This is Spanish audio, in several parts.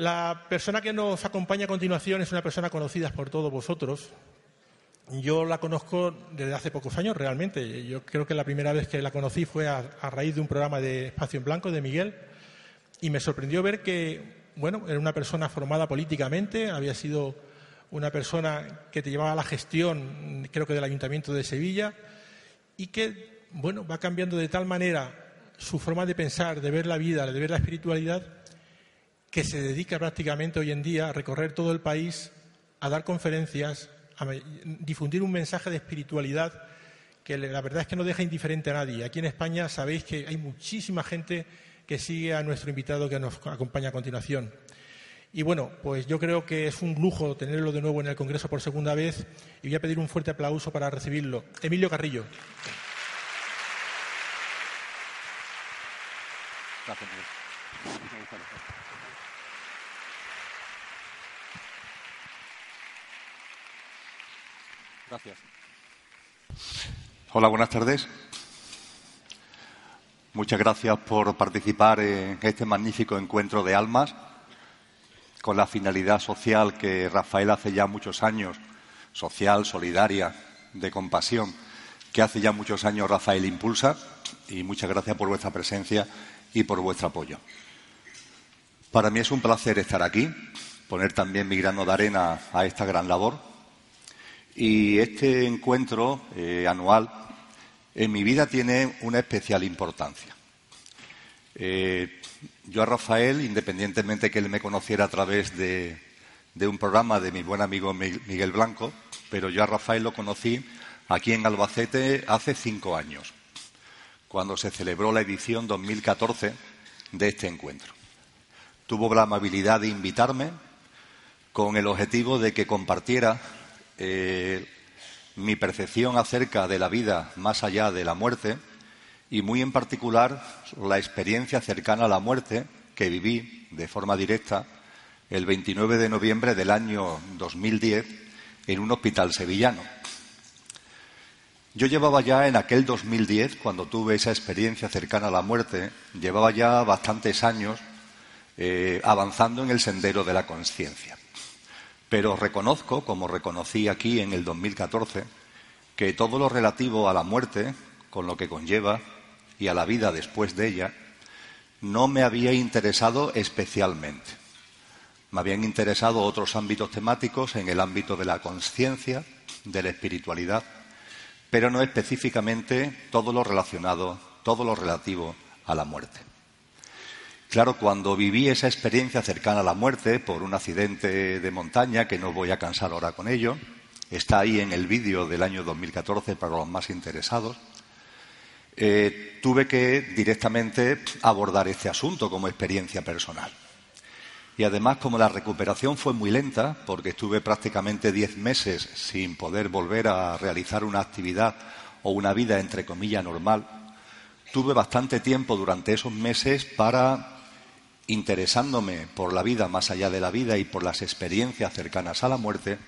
La persona que nos acompaña a continuación es una persona conocida por todos vosotros. Yo la conozco desde hace pocos años realmente. Yo creo que la primera vez que la conocí fue a, raíz de un programa de Espacio en Blanco de Miguel y me sorprendió ver que, bueno, era una persona formada políticamente, había sido una persona que te llevaba la gestión, creo que del Ayuntamiento de Sevilla, y que, bueno, va cambiando de tal manera su forma de pensar, de ver la vida, de ver la espiritualidad, que se dedica prácticamente hoy en día a recorrer todo el país, a dar conferencias, a difundir un mensaje de espiritualidad que la verdad es que no deja indiferente a nadie. Aquí en España sabéis que hay muchísima gente que sigue a nuestro invitado que nos acompaña a continuación. Y bueno, pues yo creo que es un lujo tenerlo de nuevo en el Congreso por segunda vez y voy a pedir un fuerte aplauso para recibirlo. Emilio Carrillo. Gracias. Hola, buenas tardes. Muchas gracias por participar en este magnífico encuentro de almas con la finalidad social que Rafael hace ya muchos años, social, solidaria, de compasión, que hace ya muchos años Rafael impulsa. Y muchas gracias por vuestra presencia y por vuestro apoyo. Para mí es un placer estar aquí, poner también mi grano de arena a esta gran labor y este encuentro eh, anual en mi vida tiene una especial importancia. Eh, yo a Rafael, independientemente que él me conociera a través de, un programa de mi buen amigo Miguel Blanco, pero yo a Rafael lo conocí aquí en Albacete hace cinco años, cuando se celebró la edición 2014 de este encuentro. Tuvo la amabilidad de invitarme con el objetivo de que compartiera eh, mi percepción acerca de la vida más allá de la muerte y muy en particular la experiencia cercana a la muerte que viví de forma directa el 29 de noviembre del año 2010 en un hospital sevillano. Yo llevaba ya en aquel 2010, cuando tuve esa experiencia cercana a la muerte, llevaba ya bastantes años eh, avanzando en el sendero de la conciencia. Pero reconozco, como reconocí aquí en el 2014, que todo lo relativo a la muerte, con lo que conlleva, y a la vida después de ella, no me había interesado especialmente. Me habían interesado otros ámbitos temáticos en el ámbito de la conciencia, de la espiritualidad, pero no específicamente todo lo relacionado, todo lo relativo a la muerte. Claro, cuando viví esa experiencia cercana a la muerte por un accidente de montaña, que no voy a cansar ahora con ello, está ahí en el vídeo del año 2014 para los más interesados, eh, tuve que directamente abordar este asunto como experiencia personal. Y además, como la recuperación fue muy lenta, porque estuve prácticamente diez meses sin poder volver a realizar una actividad o una vida, entre comillas, normal, tuve bastante tiempo durante esos meses para interesándome por la vida más allá de la vida y por las experiencias cercanas a la muerte,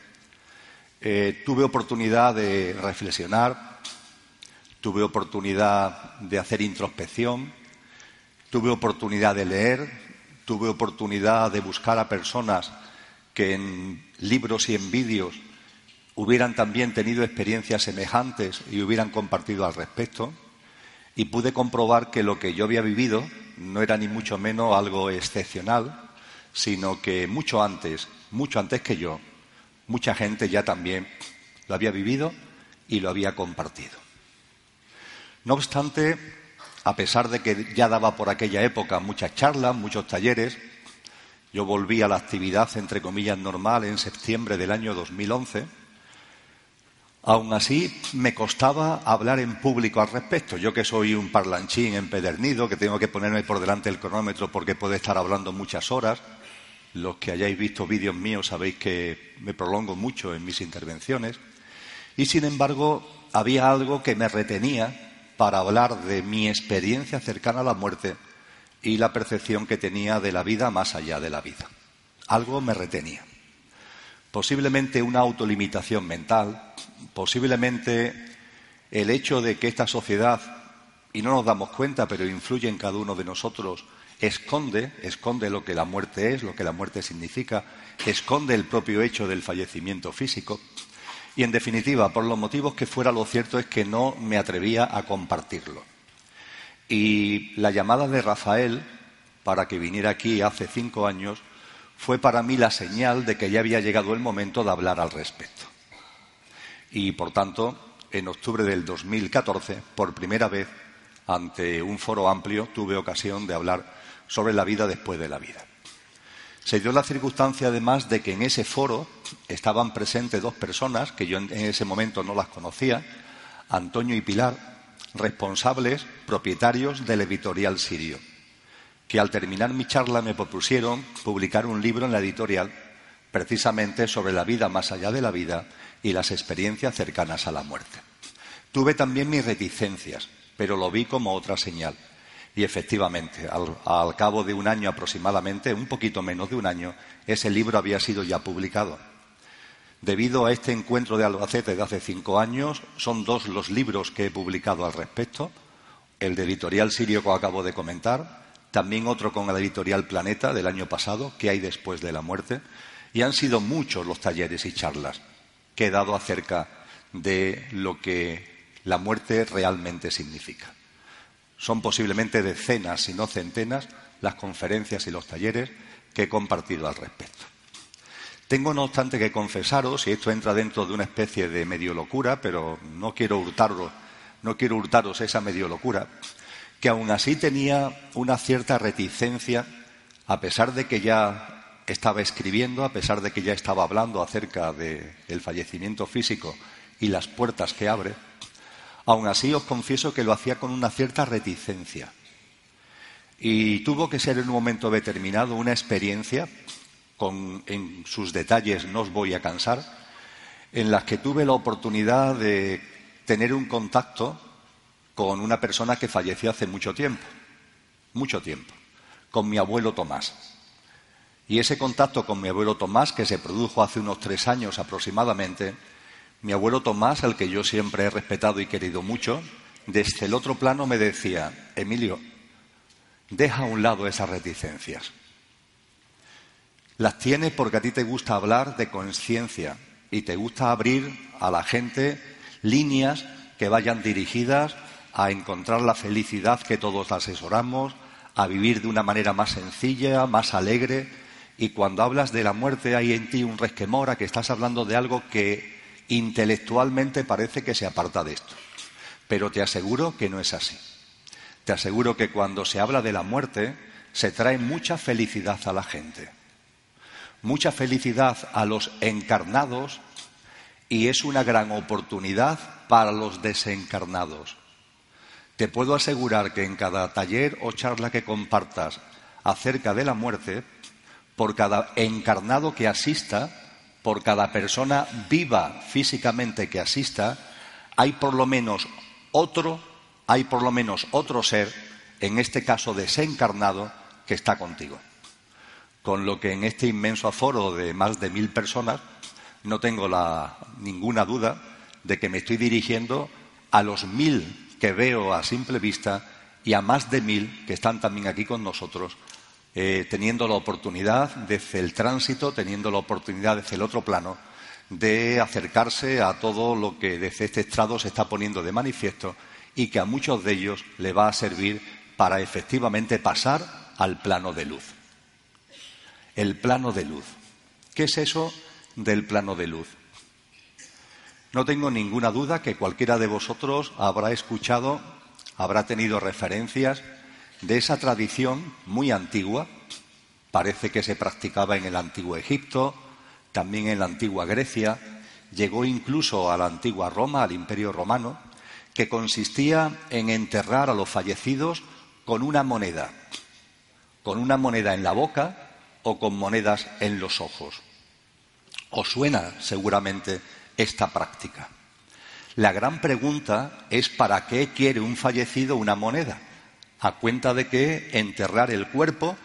eh, tuve oportunidad de reflexionar, tuve oportunidad de hacer introspección, tuve oportunidad de leer, tuve oportunidad de buscar a personas que en libros y en vídeos hubieran también tenido experiencias semejantes y hubieran compartido al respecto, y pude comprobar que lo que yo había vivido no era ni mucho menos algo excepcional, sino que mucho antes, mucho antes que yo, mucha gente ya también lo había vivido y lo había compartido. No obstante, a pesar de que ya daba por aquella época muchas charlas, muchos talleres, yo volví a la actividad, entre comillas, normal en septiembre del año 2011 Aún así, me costaba hablar en público al respecto. Yo que soy un parlanchín empedernido, que tengo que ponerme por delante el cronómetro porque puedo estar hablando muchas horas. Los que hayáis visto vídeos míos sabéis que me prolongo mucho en mis intervenciones. Y sin embargo, había algo que me retenía para hablar de mi experiencia cercana a la muerte y la percepción que tenía de la vida más allá de la vida. Algo me retenía. posiblemente una autolimitación mental, posiblemente el hecho de que esta sociedad, y no nos damos cuenta, pero influye en cada uno de nosotros, esconde, esconde lo que la muerte es, lo que la muerte significa, esconde el propio hecho del fallecimiento físico. Y en definitiva, por los motivos que fuera, lo cierto es que no me atrevía a compartirlo. Y la llamada de Rafael para que viniera aquí hace cinco años fue para mí la señal de que ya había llegado el momento de hablar al respecto. Y por tanto, en octubre del 2014, por primera vez, ante un foro amplio, tuve ocasión de hablar sobre la vida después de la vida. Se dio la circunstancia, además, de que en ese foro estaban presentes dos personas que yo en ese momento no las conocía, Antonio y Pilar, responsables, propietarios del editorial Sirio, que al terminar mi charla me propusieron publicar un libro en la editorial precisamente sobre la vida más allá de la vida y las experiencias cercanas a la muerte. Tuve también mis reticencias, pero lo vi como otra señal. Y efectivamente, al, cabo de un año aproximadamente, un poquito menos de un año, ese libro había sido ya publicado. Debido a este encuentro de Albacete de hace cinco años, son dos los libros que he publicado al respecto. El de Editorial Sirio que acabo de comentar, también otro con la Editorial Planeta del año pasado, que hay después de la muerte, y han sido muchos los talleres y charlas que he dado acerca de lo que la muerte realmente significa. Son posiblemente decenas, si no centenas, las conferencias y los talleres que he compartido al respecto. Tengo, no obstante, que confesaros, y esto entra dentro de una especie de medio locura, pero no quiero hurtaros, no quiero hurtaros esa medio locura, que aún así tenía una cierta reticencia, a pesar de que ya estaba escribiendo, a pesar de que ya estaba hablando acerca del fallecimiento físico y las puertas que abre, aún así os confieso que lo hacía con una cierta reticencia. Y tuvo que ser en un momento determinado una experiencia, con, en sus detalles no os voy a cansar, en la que tuve la oportunidad de tener un contacto con una persona que falleció hace mucho tiempo, mucho tiempo, con mi abuelo Tomás. Y ese contacto con mi abuelo Tomás, que se produjo hace unos tres años aproximadamente, mi abuelo Tomás, al que yo siempre he respetado y querido mucho, desde el otro plano me decía, Emilio, deja a un lado esas reticencias. Las tienes porque a ti te gusta hablar de conciencia y te gusta abrir a la gente líneas que vayan dirigidas a encontrar la felicidad que todos asesoramos, a vivir de una manera más sencilla, más alegre, y cuando hablas de la muerte hay en ti un resquemor a que estás hablando de algo que intelectualmente parece que se aparta de esto. Pero te aseguro que no es así. Te aseguro que cuando se habla de la muerte se trae mucha felicidad a la gente, mucha felicidad a los encarnados y es una gran oportunidad para los desencarnados. Te puedo asegurar que en cada taller o charla que compartas acerca de la muerte, por cada encarnado que asista, por cada persona viva físicamente que asista, hay por lo menos otro, hay por lo menos otro ser, en este caso desencarnado, que está contigo. Con lo que en este inmenso aforo de más de mil personas no tengo ninguna duda de que me estoy dirigiendo a los mil que veo a simple vista y a más de mil que están también aquí con nosotros eh, teniendo la oportunidad desde el tránsito, teniendo la oportunidad desde el otro plano de acercarse a todo lo que desde este estrado se está poniendo de manifiesto y que a muchos de ellos le va a servir para efectivamente pasar al plano de luz. El plano de luz. ¿Qué es eso del plano de luz? No tengo ninguna duda que cualquiera de vosotros habrá escuchado, habrá tenido referencias de esa tradición muy antigua, parece que se practicaba en el antiguo Egipto, también en la antigua Grecia, llegó incluso a la antigua Roma, al Imperio Romano, que consistía en enterrar a los fallecidos con una moneda, con una moneda en la boca o con monedas en los ojos. Os suena seguramente esta práctica. La gran pregunta es ¿para qué quiere un fallecido una moneda? A cuenta de que enterrar el cuerpo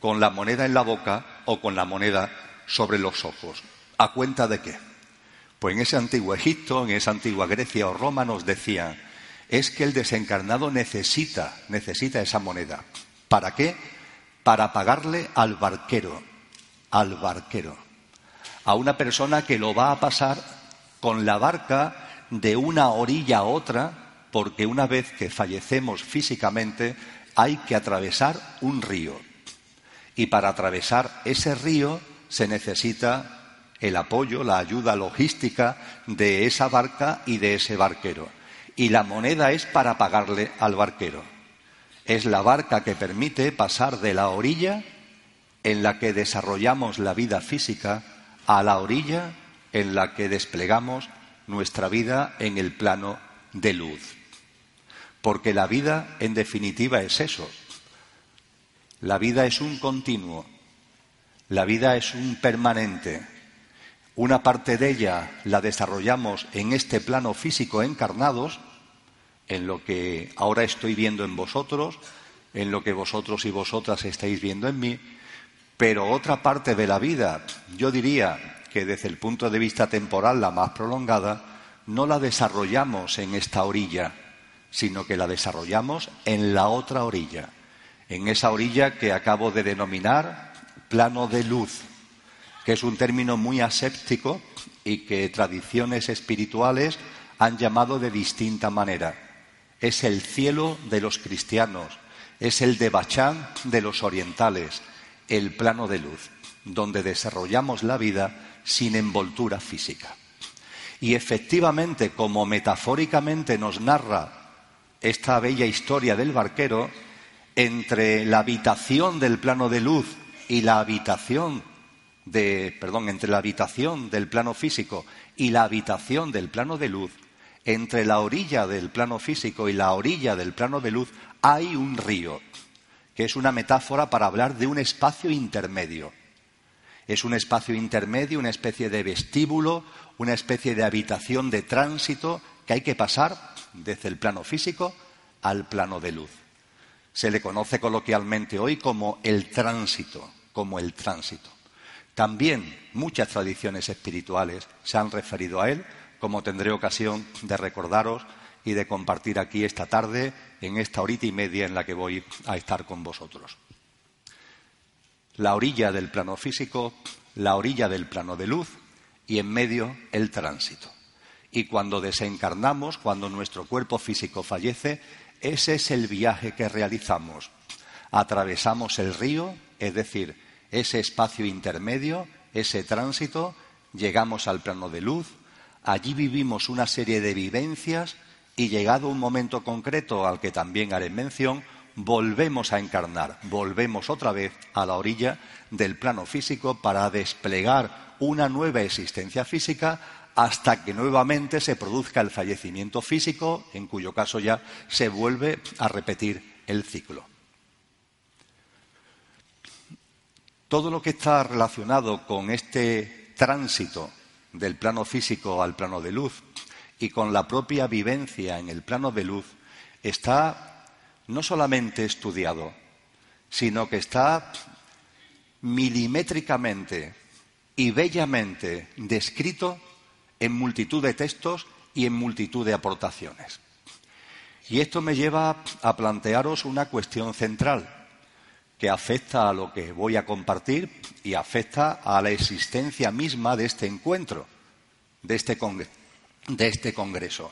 con la moneda en la boca o con la moneda sobre los ojos. ¿A cuenta de qué? Pues en ese antiguo Egipto, en esa antigua Grecia o Roma nos decían, es que el desencarnado necesita, necesita esa moneda. ¿Para qué? Para pagarle al barquero, al barquero, a una persona que lo va a pasar con la barca de una orilla a otra, porque una vez que fallecemos físicamente hay que atravesar un río. Y para atravesar ese río se necesita el apoyo, la ayuda logística de esa barca y de ese barquero. Y la moneda es para pagarle al barquero. Es la barca que permite pasar de la orilla en la que desarrollamos la vida física a la orilla en la que desplegamos nuestra vida en el plano de luz. Porque la vida, en definitiva, es eso. La vida es un continuo. La vida es un permanente. Una parte de ella la desarrollamos en este plano físico encarnados, en lo que ahora estoy viendo en vosotros, en lo que vosotros y vosotras estáis viendo en mí, pero otra parte de la vida, yo diría que desde el punto de vista temporal, la más prolongada, no la desarrollamos en esta orilla, sino que la desarrollamos en la otra orilla, en esa orilla que acabo de denominar plano de luz, que es un término muy aséptico y que tradiciones espirituales han llamado de distinta manera. Es el cielo de los cristianos, es el de Bachán de los orientales, el plano de luz, donde desarrollamos la vida sin envoltura física. Y efectivamente, como metafóricamente nos narra esta bella historia del barquero, entre la habitación del plano de luz y la habitación de, perdón, entre la habitación del plano físico y la habitación del plano de luz, entre la orilla del plano físico y la orilla del plano de luz hay un río, que es una metáfora para hablar de un espacio intermedio. Es un espacio intermedio, una especie de vestíbulo, una especie de habitación de tránsito que hay que pasar desde el plano físico al plano de luz. Se le conoce coloquialmente hoy como el tránsito, como el tránsito. También muchas tradiciones espirituales se han referido a él, como tendré ocasión de recordaros y de compartir aquí esta tarde, en esta horita y media en la que voy a estar con vosotros la orilla del plano físico, la orilla del plano de luz y en medio el tránsito. Y cuando desencarnamos, cuando nuestro cuerpo físico fallece, ese es el viaje que realizamos. Atravesamos el río, es decir, ese espacio intermedio, ese tránsito, llegamos al plano de luz, allí vivimos una serie de vivencias y llegado un momento concreto al que también haré mención, volvemos a encarnar, volvemos otra vez a la orilla del plano físico para desplegar una nueva existencia física hasta que nuevamente se produzca el fallecimiento físico, en cuyo caso ya se vuelve a repetir el ciclo. Todo lo que está relacionado con este tránsito del plano físico al plano de luz y con la propia vivencia en el plano de luz está no solamente estudiado, sino que está milimétricamente y bellamente descrito en multitud de textos y en multitud de aportaciones. Y esto me lleva a plantearos una cuestión central que afecta a lo que voy a compartir y afecta a la existencia misma de este encuentro, de este, este congreso.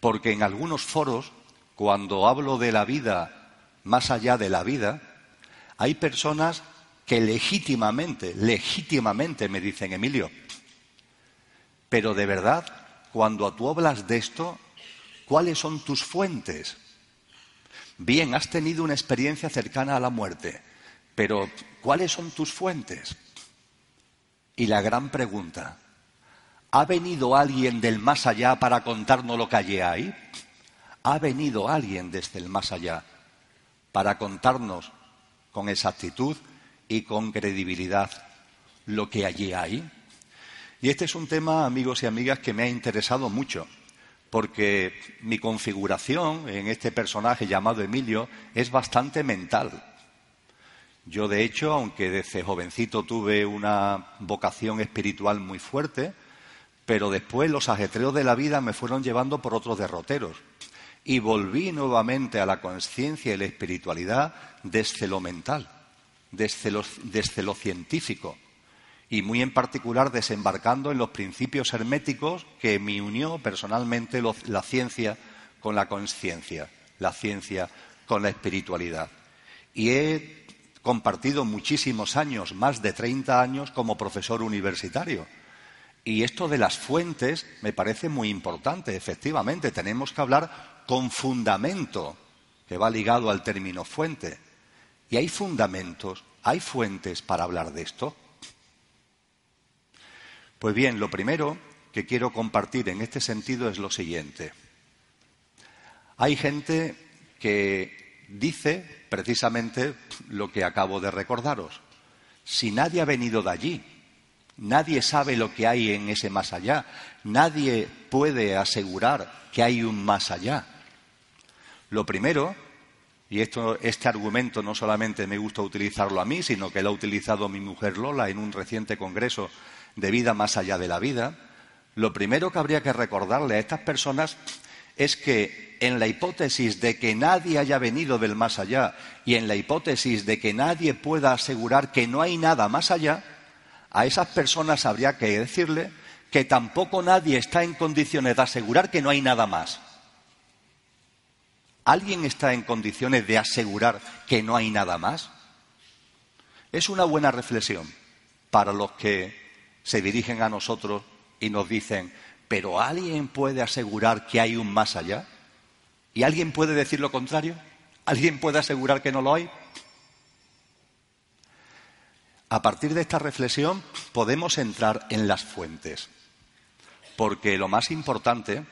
Porque en algunos foros cuando hablo de la vida más allá de la vida, hay personas que legítimamente, legítimamente me dicen, Emilio, pero de verdad, cuando tú hablas de esto, ¿cuáles son tus fuentes? Bien, has tenido una experiencia cercana a la muerte, pero ¿cuáles son tus fuentes? Y la gran pregunta, ¿ha venido alguien del más allá para contarnos lo que allí hay? ha venido alguien desde el más allá para contarnos con exactitud y con credibilidad lo que allí hay. Y este es un tema, amigos y amigas, que me ha interesado mucho, porque mi configuración en este personaje llamado Emilio es bastante mental. Yo, de hecho, aunque desde jovencito tuve una vocación espiritual muy fuerte, pero después los ajetreos de la vida me fueron llevando por otros derroteros. Y volví nuevamente a la conciencia y la espiritualidad desde lo mental, desde lo, científico, y muy en particular desembarcando en los principios herméticos que me unió personalmente la ciencia con la conciencia, la ciencia con la espiritualidad. Y he compartido muchísimos años, más de 30 años, como profesor universitario. Y esto de las fuentes me parece muy importante. Efectivamente, tenemos que hablar con fundamento, que va ligado al término fuente. Y hay fundamentos, hay fuentes para hablar de esto. Pues bien, lo primero que quiero compartir en este sentido es lo siguiente. Hay gente que dice precisamente lo que acabo de recordaros. Si nadie ha venido de allí, nadie sabe lo que hay en ese más allá, nadie puede asegurar que hay un más allá. Lo primero, y esto, este argumento no solamente me gusta utilizarlo a mí, sino que lo ha utilizado mi mujer Lola en un reciente congreso de vida más allá de la vida, lo primero que habría que recordarle a estas personas es que en la hipótesis de que nadie haya venido del más allá y en la hipótesis de que nadie pueda asegurar que no hay nada más allá, a esas personas habría que decirle que tampoco nadie está en condiciones de asegurar que no hay nada más. ¿Alguien está en condiciones de asegurar que no hay nada más? Es una buena reflexión para los que se dirigen a nosotros y nos dicen, pero ¿alguien puede asegurar que hay un más allá? ¿Y alguien puede decir lo contrario? ¿Alguien puede asegurar que no lo hay? A partir de esta reflexión podemos entrar en las fuentes, porque lo más importante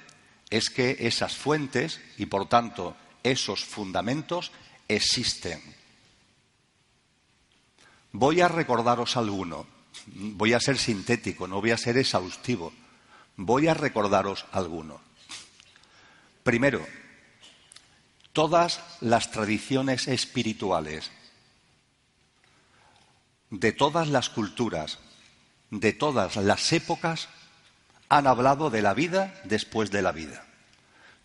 es que esas fuentes y por tanto esos fundamentos existen. Voy a recordaros alguno, voy a ser sintético, no voy a ser exhaustivo, voy a recordaros alguno. Primero, todas las tradiciones espirituales de todas las culturas, de todas las épocas, han hablado de la vida después de la vida.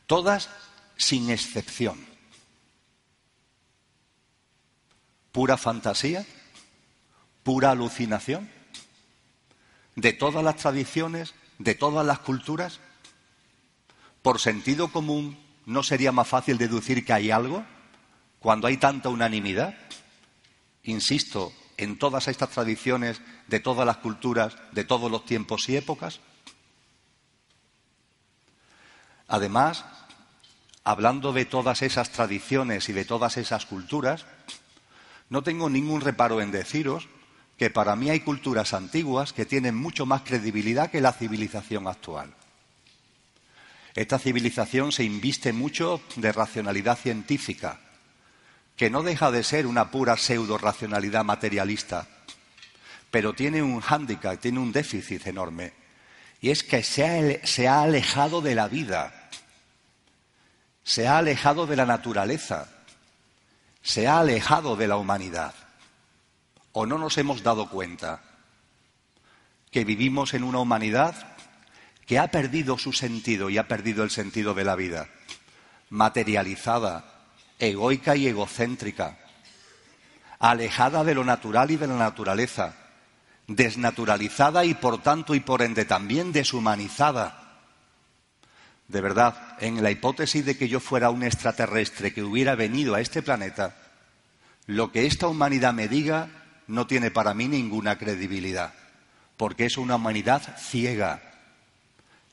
Todas sin excepción. Pura fantasía, pura alucinación, de todas las tradiciones, de todas las culturas. Por sentido común, ¿no sería más fácil deducir que hay algo cuando hay tanta unanimidad? Insisto, en todas estas tradiciones, de todas las culturas, de todos los tiempos y épocas? Además, hablando de todas esas tradiciones y de todas esas culturas, no tengo ningún reparo en deciros que para mí hay culturas antiguas que tienen mucho más credibilidad que la civilización actual. Esta civilización se inviste mucho de racionalidad científica, que no deja de ser una pura pseudo-racionalidad materialista, pero tiene un hándicap, tiene un déficit enorme, y es que se ha, se ha alejado de la vida, se ha alejado de la naturaleza, se ha alejado de la humanidad, o no nos hemos dado cuenta que vivimos en una humanidad que ha perdido su sentido y ha perdido el sentido de la vida, materializada, egoica y egocéntrica, alejada de lo natural y de la naturaleza, desnaturalizada y por tanto y por ende también deshumanizada. De verdad, en la hipótesis de que yo fuera un extraterrestre que hubiera venido a este planeta, lo que esta humanidad me diga no tiene para mí ninguna credibilidad, porque es una humanidad ciega,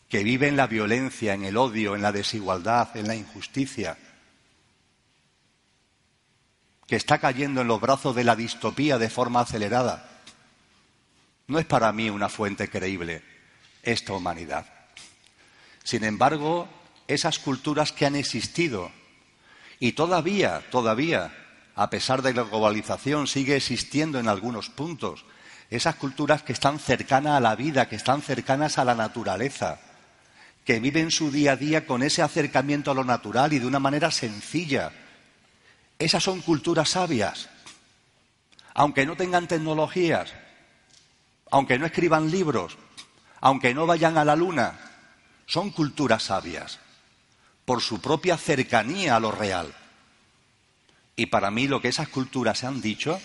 que vive en la violencia, en el odio, en la desigualdad, en la injusticia, que está cayendo en los brazos de la distopía de forma acelerada. No es para mí una fuente creíble esta humanidad. Sin embargo, esas culturas que han existido y todavía, todavía, a pesar de la globalización, sigue existiendo en algunos puntos, esas culturas que están cercanas a la vida, que están cercanas a la naturaleza, que viven su día a día con ese acercamiento a lo natural y de una manera sencilla, esas son culturas sabias. aunque no tengan tecnologías, aunque no escriban libros, aunque no vayan a la luna, son culturas sabias por su propia cercanía a lo real. Y para mí lo que esas culturas han dicho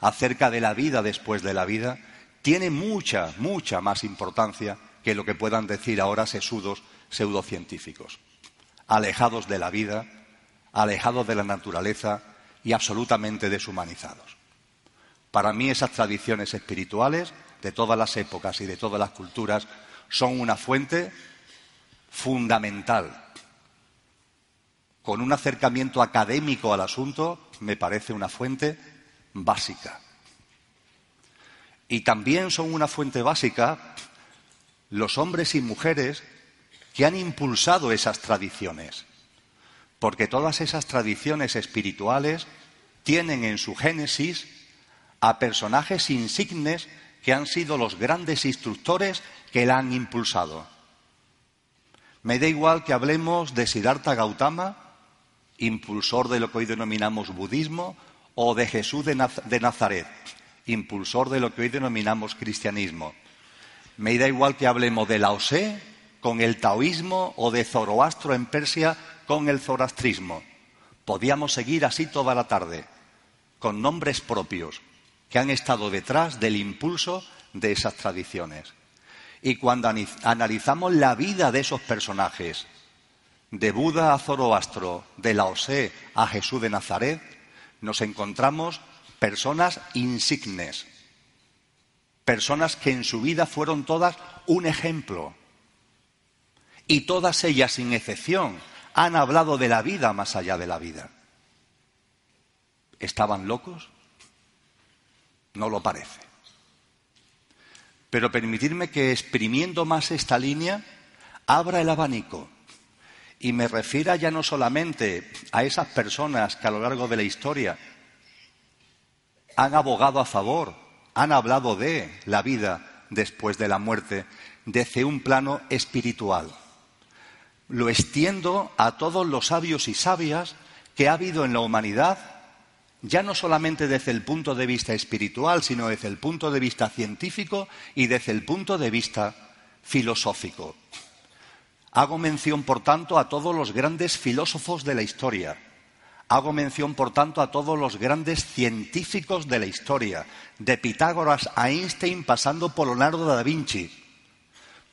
acerca de la vida después de la vida tiene mucha, mucha más importancia que lo que puedan decir ahora sesudos pseudocientíficos, alejados de la vida, alejados de la naturaleza y absolutamente deshumanizados. Para mí esas tradiciones espirituales de todas las épocas y de todas las culturas son una fuente fundamental. Con un acercamiento académico al asunto me parece una fuente básica. Y también son una fuente básica los hombres y mujeres que han impulsado esas tradiciones, porque todas esas tradiciones espirituales tienen en su génesis a personajes insignes que han sido los grandes instructores que la han impulsado. Me da igual que hablemos de Siddhartha Gautama, impulsor de lo que hoy denominamos budismo, o de Jesús de, Nazaret, impulsor de lo que hoy denominamos cristianismo. Me da igual que hablemos de Laosé con el taoísmo o de Zoroastro en Persia con el zoroastrismo. Podíamos seguir así toda la tarde, con nombres propios, que han estado detrás del impulso de esas tradiciones. Y cuando analizamos la vida de esos personajes, de Buda a Zoroastro, de Laosé a Jesús de Nazaret, nos encontramos personas insignes, personas que en su vida fueron todas un ejemplo. Y todas ellas, sin excepción, han hablado de la vida más allá de la vida. ¿Estaban locos? No lo parece. Pero permitirme que exprimiendo más esta línea, abra el abanico y me refiera ya no solamente a esas personas que a lo largo de la historia han abogado a favor, han hablado de la vida después de la muerte, desde un plano espiritual. Lo extiendo a todos los sabios y sabias que ha habido en la humanidad ya no solamente desde el punto de vista espiritual, sino desde el punto de vista científico y desde el punto de vista filosófico. Hago mención, por tanto, a todos los grandes filósofos de la historia. Hago mención, por tanto, a todos los grandes científicos de la historia, de Pitágoras a Einstein pasando por Leonardo da Vinci.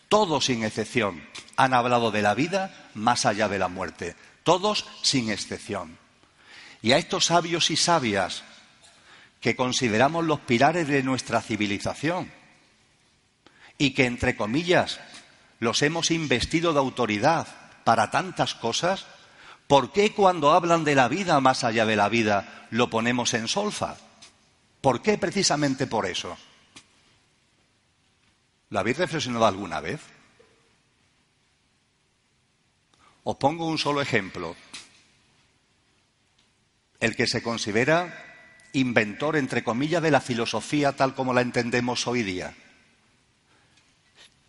Todos, sin excepción, han hablado de la vida más allá de la muerte. Todos, sin excepción y a estos sabios y sabias que consideramos los pilares de nuestra civilización y que, entre comillas, los hemos investido de autoridad para tantas cosas, ¿por qué cuando hablan de la vida más allá de la vida lo ponemos en solfa? ¿Por qué precisamente por eso? ¿Lo habéis reflexionado alguna vez? Os pongo un solo ejemplo el que se considera inventor, entre comillas, de la filosofía tal como la entendemos hoy día.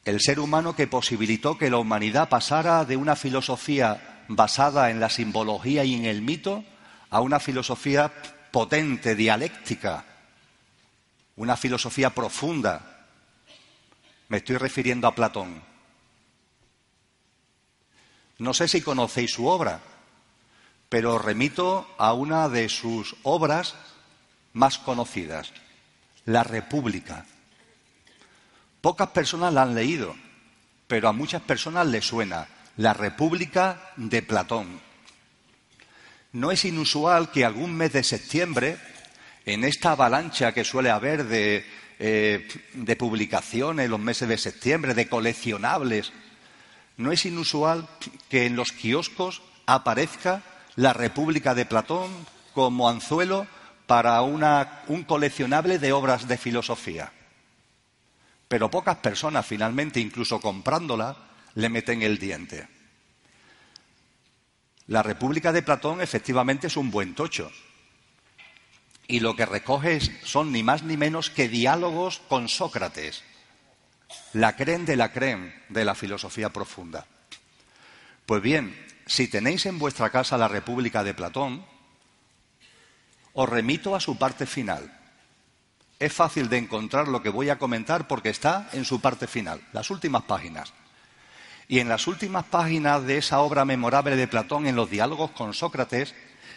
El ser humano que posibilitó que la humanidad pasara de una filosofía basada en la simbología y en el mito a una filosofía potente, dialéctica, una filosofía profunda. Me estoy refiriendo a Platón. No sé si conocéis su obra, pero remito a una de sus obras más conocidas, La República. Pocas personas la han leído, pero a muchas personas le suena La República de Platón. No es inusual que algún mes de septiembre, en esta avalancha que suele haber de, eh, de publicaciones los meses de septiembre, de coleccionables, no es inusual que en los kioscos aparezca la República de Platón como anzuelo para un coleccionable de obras de filosofía. Pero pocas personas finalmente, incluso comprándola, le meten el diente. La República de Platón efectivamente es un buen tocho. Y lo que recoge son ni más ni menos que diálogos con Sócrates, la creen de la creen de la filosofía profunda. Pues bien, si tenéis en vuestra casa la República de Platón, os remito a su parte final, Es fácil de encontrar lo que voy a comentar porque está en su parte final, las últimas páginas. Y en las últimas páginas de esa obra memorable de Platón, en los diálogos con Sócrates,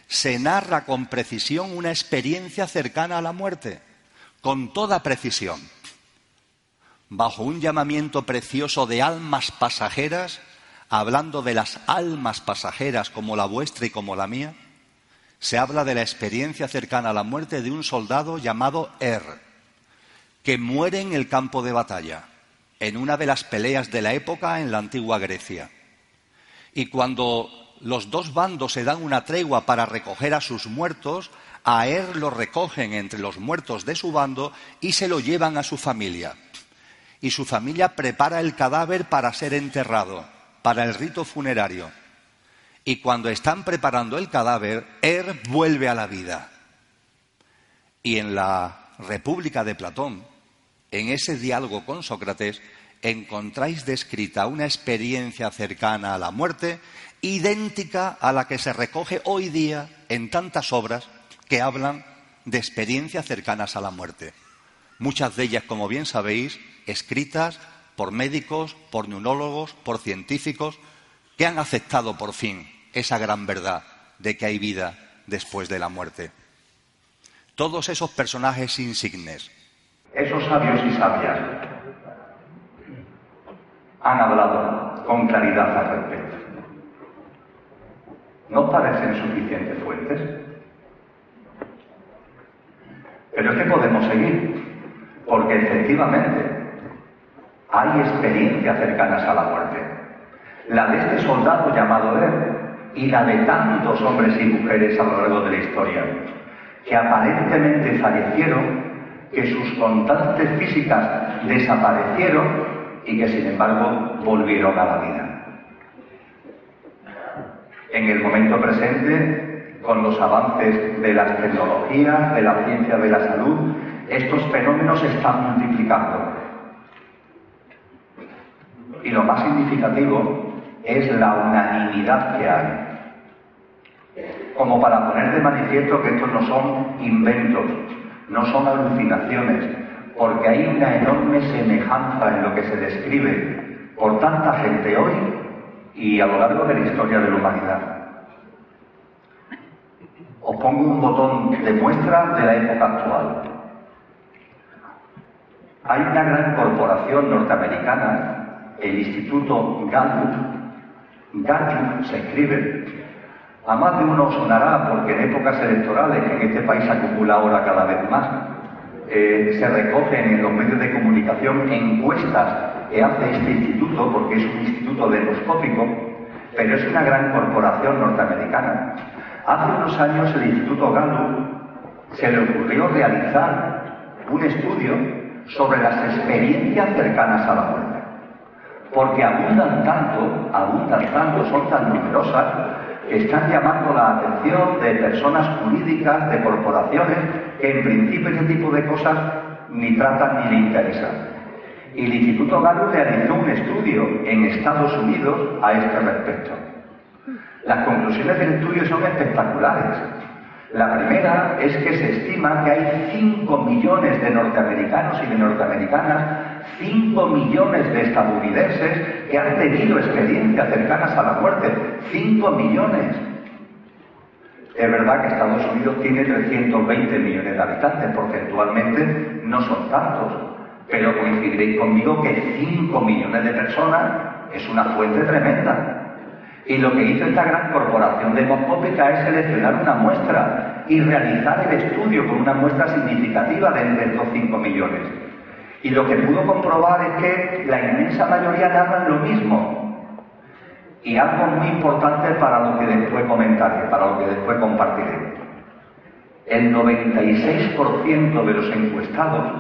se narra con precisión una experiencia cercana a la muerte, con toda precisión. Bajo un llamamiento precioso de almas pasajeras, hablando de las almas pasajeras como la vuestra y como la mía, se habla de la experiencia cercana a la muerte de un soldado llamado Er, que muere en el campo de batalla en una de las peleas de la época en la antigua Grecia. Y cuando los dos bandos se dan una tregua para recoger a sus muertos, a él lo recogen entre los muertos de su bando y se lo llevan a su familia. Y su familia prepara el cadáver para ser enterrado, para el rito funerario. Y cuando están preparando el cadáver, Er vuelve a la vida. Y en la República de Platón, en ese diálogo con Sócrates encontráis descrita una experiencia cercana a la muerte, idéntica a la que se recoge hoy día en tantas obras que hablan de experiencias cercanas a la muerte. Muchas de ellas, como bien sabéis, escritas por médicos, por neurólogos, por científicos, que han aceptado por fin esa gran verdad de que hay vida después de la muerte. Todos esos personajes insignes, esos sabios y sabias han hablado con claridad al respecto. ¿No parecen suficientes fuentes? Pero es que podemos seguir, porque efectivamente hay experiencias cercanas a la muerte. La de este soldado llamado él y la de tantos hombres y mujeres a lo largo de la historia, que aparentemente fallecieron que sus constantes físicas desaparecieron y que sin embargo volvieron a la vida. En el momento presente, con los avances de las tecnologías, de la ciencia de la salud, estos fenómenos se están multiplicando. Y lo más significativo es la unanimidad que hay. Como para poner de manifiesto que estos no son inventos, no son alucinaciones, porque hay una enorme semejanza en lo que se describe por tanta gente hoy y a lo largo de la historia de la humanidad. Os pongo un botón de muestra de la época actual. Hay una gran corporación norteamericana, el Instituto Gallup. Gallup se escribe a más de uno sonará porque en épocas electorales, que en este país acumula ahora cada vez más, eh, se recogen en los medios de comunicación encuestas que hace este instituto, porque es un instituto demoscópico, pero es una gran corporación norteamericana. Hace unos años el Instituto Gallup se le ocurrió realizar un estudio sobre las experiencias cercanas a la muerte. Porque abundan tanto, abundan tanto, son tan numerosas, están llamando la atención de personas jurídicas, de corporaciones, que en principio ese tipo de cosas ni tratan ni le interesan. Y el Instituto Gallup realizó un estudio en Estados Unidos a este respecto. Las conclusiones del estudio son espectaculares. La primera es que se estima que hay 5 millones de norteamericanos y de norteamericanas, 5 millones de estadounidenses que han tenido experiencias cercanas a la muerte. 5 millones. Es verdad que Estados Unidos tiene 320 millones de habitantes, porcentualmente no son tantos, pero coincidiréis conmigo que 5 millones de personas es una fuente tremenda. Y lo que hizo esta gran corporación demoscópica es seleccionar una muestra y realizar el estudio con una muestra significativa de entre estos 5 millones. Y lo que pudo comprobar es que la inmensa mayoría narran lo mismo. Y algo muy importante para lo que después comentaré, para lo que después compartiré. El 96% de los encuestados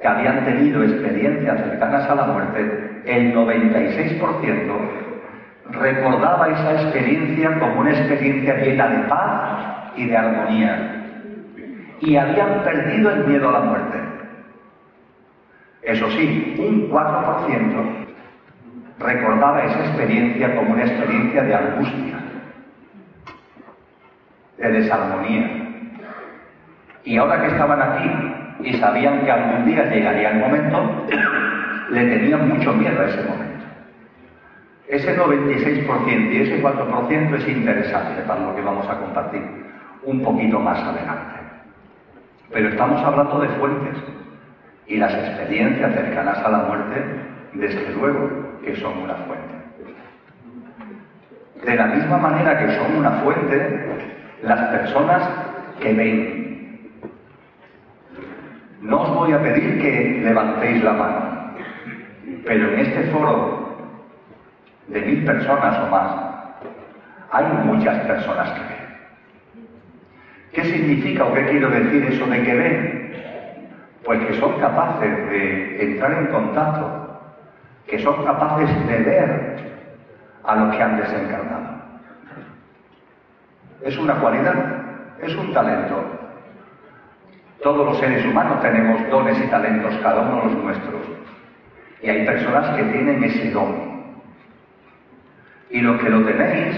que habían tenido experiencias cercanas a la muerte, el 96% recordaba esa experiencia como una experiencia llena de paz y de armonía. Y habían perdido el miedo a la muerte. Eso sí, un 4% recordaba esa experiencia como una experiencia de angustia, de desarmonía. Y ahora que estaban aquí, y sabían que algún día llegaría el momento, le tenían mucho miedo a ese momento. Ese 96% y ese 4% es interesante para lo que vamos a compartir un poquito más adelante. Pero estamos hablando de fuentes y las experiencias cercanas a la muerte, desde luego que son una fuente. De la misma manera que son una fuente, las personas que ven. No os voy a pedir que levantéis la mano, pero en este foro de mil personas o más, hay muchas personas que ven. ¿Qué significa o qué quiero decir eso de que ven? Pues que son capaces de entrar en contacto, que son capaces de ver a los que han desencarnado. Es una cualidad, es un talento. Todos los seres humanos tenemos dones y talentos, cada uno los nuestros. Y hay personas que tienen ese don. Y los que lo tenéis,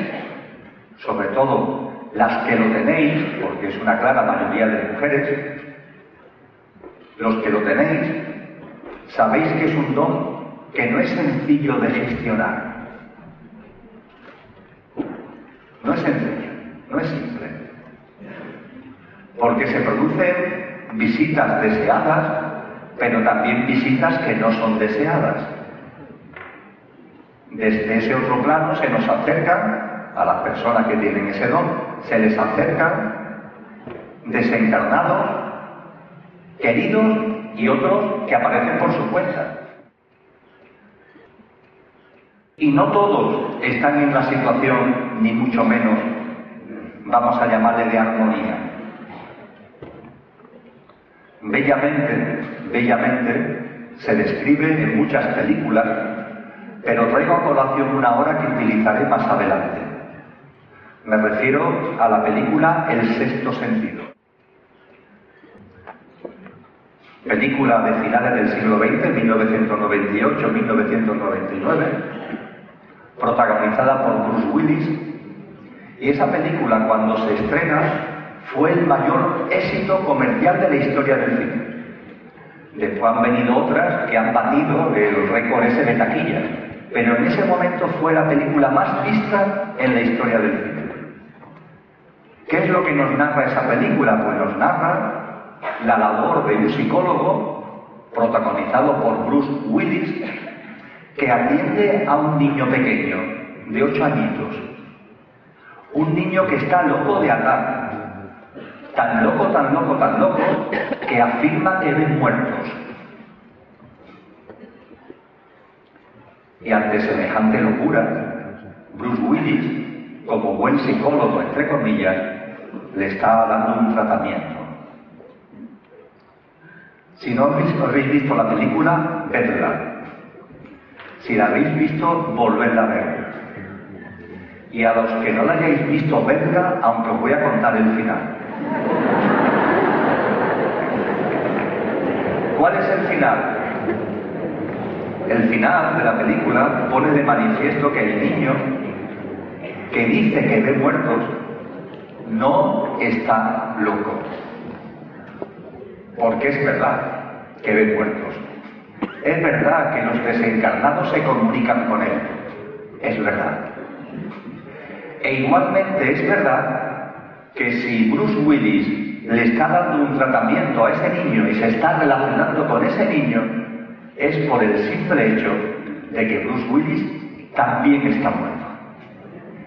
sobre todo las que lo tenéis, porque es una clara mayoría de mujeres, los que lo tenéis, sabéis que es un don que no es sencillo de gestionar. No es sencillo, no es simple. Porque se producen visitas deseadas, pero también visitas que no son deseadas. Desde ese otro plano se nos acercan a las personas que tienen ese don, se les acercan desencarnados, queridos y otros que aparecen por su cuenta. Y no todos están en la situación, ni mucho menos, vamos a llamarle de armonía. Bellamente, bellamente, se describe en muchas películas, pero traigo a colación una hora que utilizaré más adelante. Me refiero a la película El sexto sentido. Película de finales del siglo XX, 1998-1999, protagonizada por Bruce Willis. Y esa película, cuando se estrena, fue el mayor éxito comercial de la historia del cine. Después han venido otras que han batido el récord ese de taquilla. Pero en ese momento fue la película más vista en la historia del cine. ¿Qué es lo que nos narra esa película? Pues nos narra la labor de un psicólogo protagonizado por Bruce Willis que atiende a un niño pequeño de ocho añitos. Un niño que está loco de atar. Tan loco, tan loco, tan loco que afirma que ven muertos. Y ante semejante locura, Bruce Willis, como buen psicólogo, entre comillas, le está dando un tratamiento. Si no habéis visto la película, vedla. Si la habéis visto, volvedla a ver. Y a los que no la hayáis visto, vedla, aunque os voy a contar el final. ¿Cuál es el final? El final de la película pone de manifiesto que el niño que dice que ve muertos no está loco. Porque es verdad que ve muertos. Es verdad que los desencarnados se comunican con él. Es verdad. E igualmente es verdad que si Bruce Willis le está dando un tratamiento a ese niño y se está relacionando con ese niño, es por el simple hecho de que Bruce Willis también está muerto.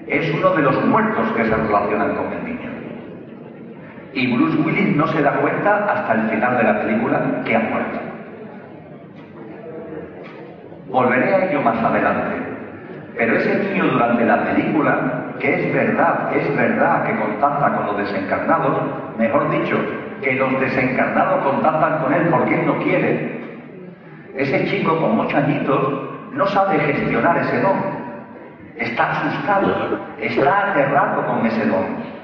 Es uno de los muertos que se relacionan con el niño. Y Bruce Willis no se da cuenta hasta el final de la película que ha muerto. Volveré a ello más adelante. Pero ese niño durante la película, que es verdad, es verdad que contacta con los desencarnados, mejor dicho, que los desencarnados contactan con él porque él no quiere. Ese chico con ocho añitos no sabe gestionar ese don. Está asustado, está aterrado con ese don.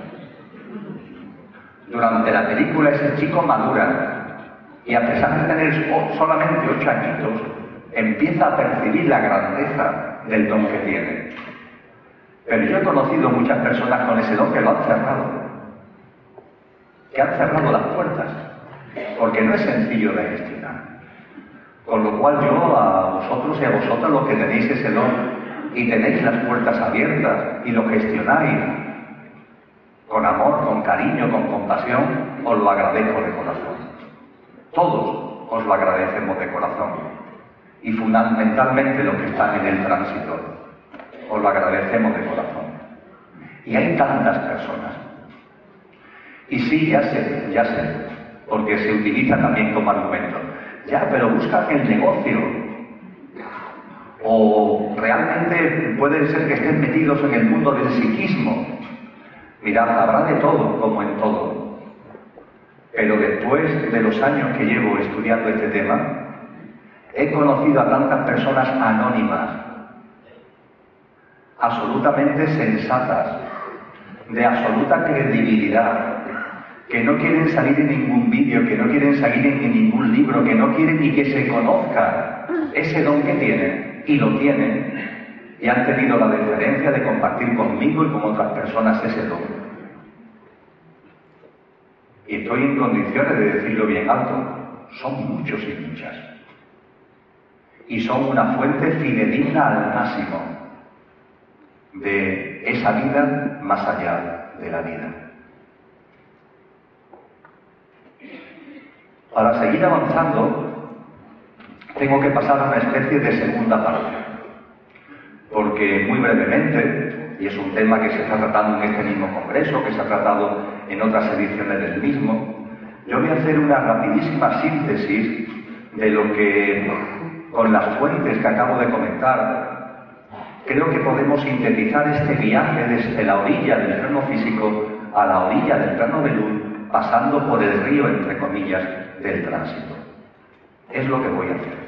Durante la película ese chico madura y a pesar de tener solamente ocho añitos, empieza a percibir la grandeza del don que tiene. Pero yo he conocido muchas personas con ese don que lo han cerrado, que han cerrado las puertas, porque no es sencillo de gestionar. Con lo cual yo a vosotros y a vosotras los que tenéis ese don y tenéis las puertas abiertas y lo gestionáis con amor, con cariño, con compasión, os lo agradezco de corazón. Todos os lo agradecemos de corazón. Y fundamentalmente los que están en el tránsito, os lo agradecemos de corazón. Y hay tantas personas. Y sí, ya sé, ya sé, porque se utiliza también como argumento. Ya, pero buscan el negocio. O realmente puede ser que estén metidos en el mundo del psiquismo. Mirad, habrá de todo, como en todo. Pero después de los años que llevo estudiando este tema, he conocido a tantas personas anónimas, absolutamente sensatas, de absoluta credibilidad, que no quieren salir en ningún vídeo, que no quieren salir en ningún libro, que no quieren ni que se conozca ese don que tienen, y lo tienen, y han tenido la deferencia de compartir conmigo y con otras personas ese don. Y estoy en condiciones de decirlo bien alto, son muchos y muchas. Y son una fuente fidedigna al máximo de esa vida más allá de la vida. Para seguir avanzando, tengo que pasar a una especie de segunda parte, porque muy brevemente, y es un tema que se está tratando en este mismo congreso, que se ha tratado en otras ediciones del mismo, yo voy a hacer una rapidísima síntesis de lo que, con las fuentes que acabo de comentar, creo que podemos sintetizar este viaje desde la orilla del plano físico a la orilla del plano de luz, pasando por el río, entre comillas, del tránsito. Es lo que voy a hacer.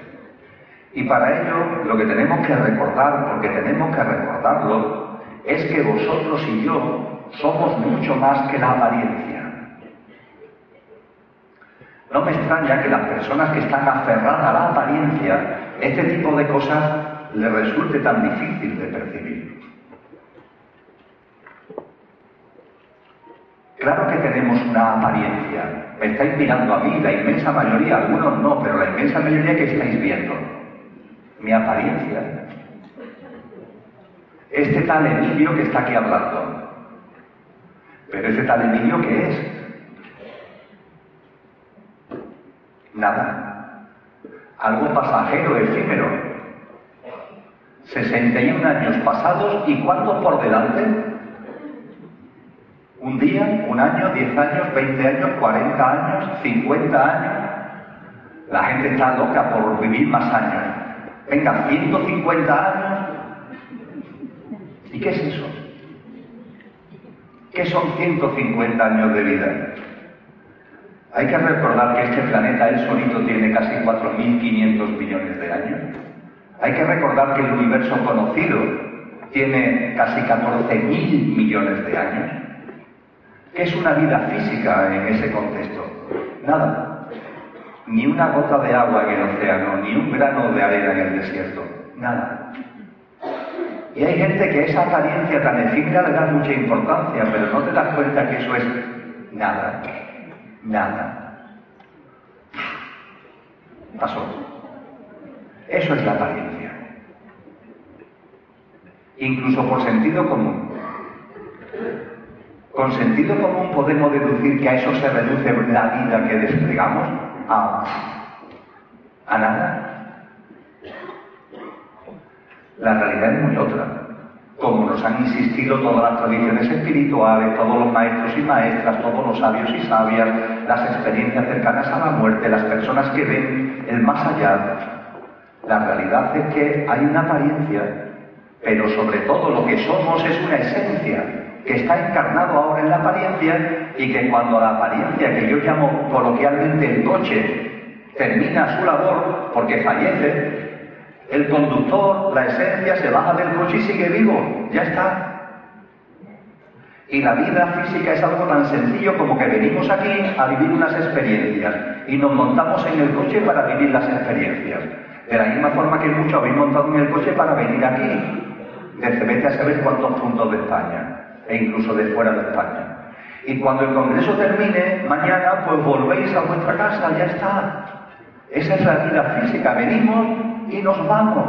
Y para ello lo que tenemos que recordar, porque tenemos que recordarlo, es que vosotros y yo somos mucho más que la apariencia. No me extraña que las personas que están aferradas a la apariencia, este tipo de cosas les resulte tan difícil de percibir. Claro que tenemos una apariencia. Me estáis mirando a mí, la inmensa mayoría, algunos no, pero la inmensa mayoría que estáis viendo. Mi apariencia. Este tal Emilio que está aquí hablando. Pero ese tal Emilio, ¿qué es? Nada. Algo pasajero, efímero. 61 años pasados y cuántos por delante? Un día, un año, diez años, veinte años, cuarenta años, cincuenta años. La gente está loca por vivir más años. Venga, 150 años. ¿Y qué es eso? ¿Qué son 150 años de vida? Hay que recordar que este planeta, él solito, tiene casi 4.500 millones de años. Hay que recordar que el universo conocido tiene casi 14.000 millones de años. ¿Qué es una vida física en ese contexto? Nada. Ni una gota de agua en el océano, ni un grano de arena en el desierto. Nada. Y hay gente que esa apariencia tan efímera le da mucha importancia, pero no te das cuenta que eso es nada. Nada. Pasó. Eso es la apariencia. Incluso por sentido común. Con sentido común podemos deducir que a eso se reduce la vida que desplegamos a, a nada. La realidad es muy otra. Como nos han insistido todas las tradiciones espirituales, todos los maestros y maestras, todos los sabios y sabias, las experiencias cercanas a la muerte, las personas que ven el más allá, la realidad es que hay una apariencia, pero sobre todo lo que somos es una esencia que está encarnado ahora en la apariencia y que cuando la apariencia, que yo llamo coloquialmente el coche, termina su labor porque fallece, el conductor, la esencia, se baja del coche y sigue vivo, ya está. Y la vida física es algo tan sencillo como que venimos aquí a vivir unas experiencias y nos montamos en el coche para vivir las experiencias. De la misma forma que muchos habéis montado en el coche para venir aquí, desde vete a saber cuántos puntos de España e incluso de fuera de España. Y cuando el Congreso termine, mañana, pues volvéis a vuestra casa, ya está. Esa es la vida física. Venimos y nos vamos.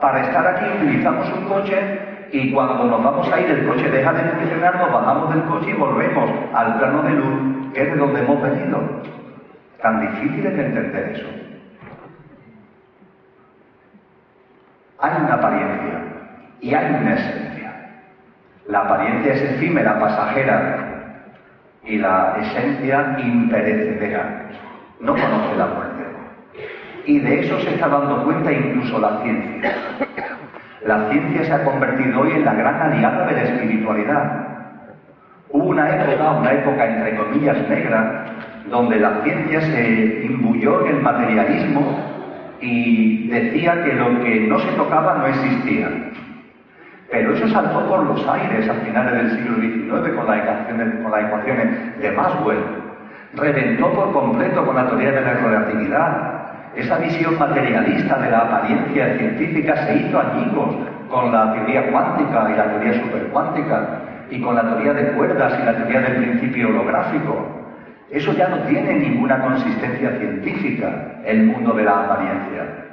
Para estar aquí utilizamos un coche y cuando nos vamos a ir el coche deja de funcionar, nos bajamos del coche y volvemos al plano de luz, que es de donde hemos venido. Tan difícil es entender eso. Hay una apariencia y hay una esencia. La apariencia es efímera, pasajera, y la esencia imperecedera. No conoce la muerte. Y de eso se está dando cuenta incluso la ciencia. La ciencia se ha convertido hoy en la gran aliada de la espiritualidad. Hubo una época, una época entre comillas negra, donde la ciencia se imbuyó en el materialismo y decía que lo que no se tocaba no existía. Pero eso saltó por los aires a finales del siglo XIX con, con las ecuaciones de Maxwell. Reventó por completo con la teoría de la relatividad esa visión materialista de la apariencia científica se hizo añicos con la teoría cuántica y la teoría supercuántica y con la teoría de cuerdas y la teoría del principio holográfico. Eso ya no tiene ninguna consistencia científica, el mundo de la apariencia.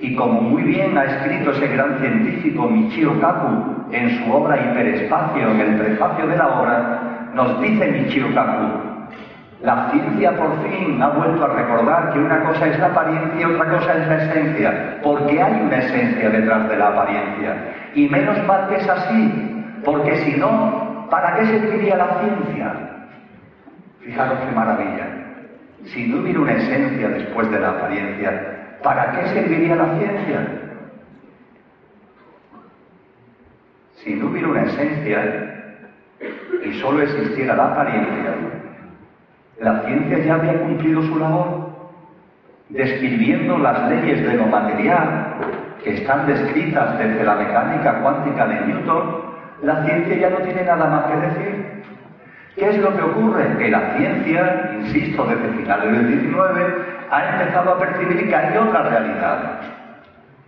Y como muy bien ha escrito ese gran científico Michio Kaku en su obra Hiperespacio, en el prefacio de la obra, nos dice Michio Kaku, la ciencia por fin ha vuelto a recordar que una cosa es la apariencia y otra cosa es la esencia, porque hay una esencia detrás de la apariencia. Y menos mal que es así, porque si no, ¿para qué serviría la ciencia? Fijaros qué maravilla. Si no hubiera una esencia después de la apariencia, ¿para qué serviría la ciencia? Si no hubiera una esencia y solo existiera la apariencia, la ciencia ya había cumplido su labor, describiendo las leyes de lo material que están descritas desde la mecánica cuántica de Newton, la ciencia ya no tiene nada más que decir. ¿Qué es lo que ocurre? Que la ciencia, insisto, desde finales del 19, ha empezado a percibir que hay otra realidad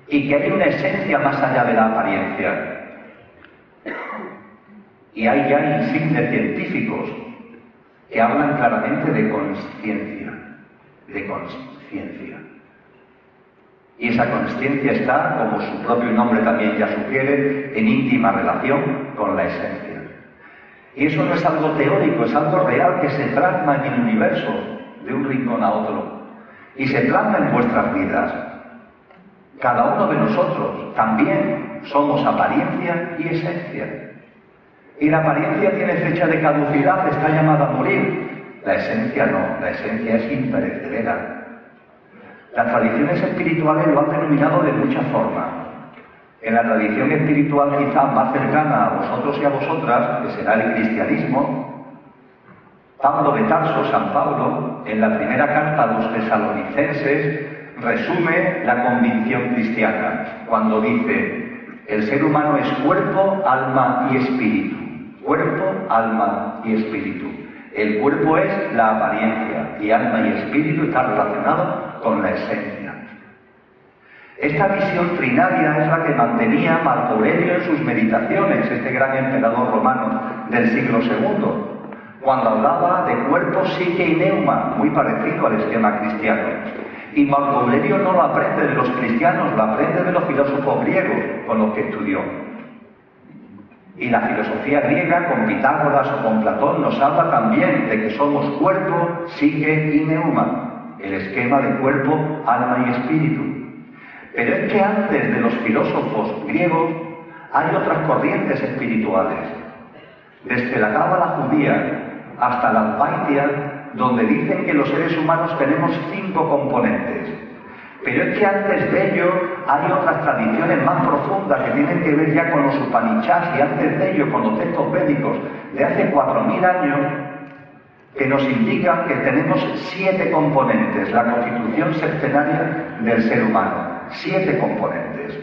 y que hay una esencia más allá de la apariencia. Y hay ya insignes científicos que hablan claramente de conciencia, de conciencia. Y esa conciencia está, como su propio nombre también ya sugiere, en íntima relación con la esencia. Y eso no es algo teórico, es algo real que se plasma en el universo de un rincón a otro. Y se plasma en vuestras vidas. Cada uno de nosotros también somos apariencia y esencia. Y la apariencia tiene fecha de caducidad, está llamada a morir. La esencia no, la esencia es imperecedera. Las tradiciones espirituales lo han denominado de muchas formas. En la tradición espiritual quizá más cercana a vosotros y a vosotras, que será el cristianismo, Pablo de Tarso, San Pablo, en la primera carta a los tesalonicenses, resume la convicción cristiana cuando dice, el ser humano es cuerpo, alma y espíritu cuerpo, alma y espíritu. El cuerpo es la apariencia y alma y espíritu está relacionado con la esencia. Esta visión trinaria es la que mantenía Marco Aurelio en sus meditaciones, este gran emperador romano del siglo II, cuando hablaba de cuerpo, psique y neuma, muy parecido al esquema cristiano. Y Marco Aurelio no lo aprende de los cristianos, lo aprende de los filósofos griegos con los que estudió. Y la filosofía griega, con Pitágoras o con Platón, nos habla también de que somos cuerpo, psique y neuma, el esquema de cuerpo, alma y espíritu. Pero es que antes de los filósofos griegos hay otras corrientes espirituales. Desde la cábala judía hasta la Advaitia, donde dicen que los seres humanos tenemos cinco componentes pero es que antes de ello hay otras tradiciones más profundas que tienen que ver ya con los Upanishads y antes de ello con los textos védicos de hace 4.000 años que nos indican que tenemos siete componentes, la constitución septenaria del ser humano. Siete componentes.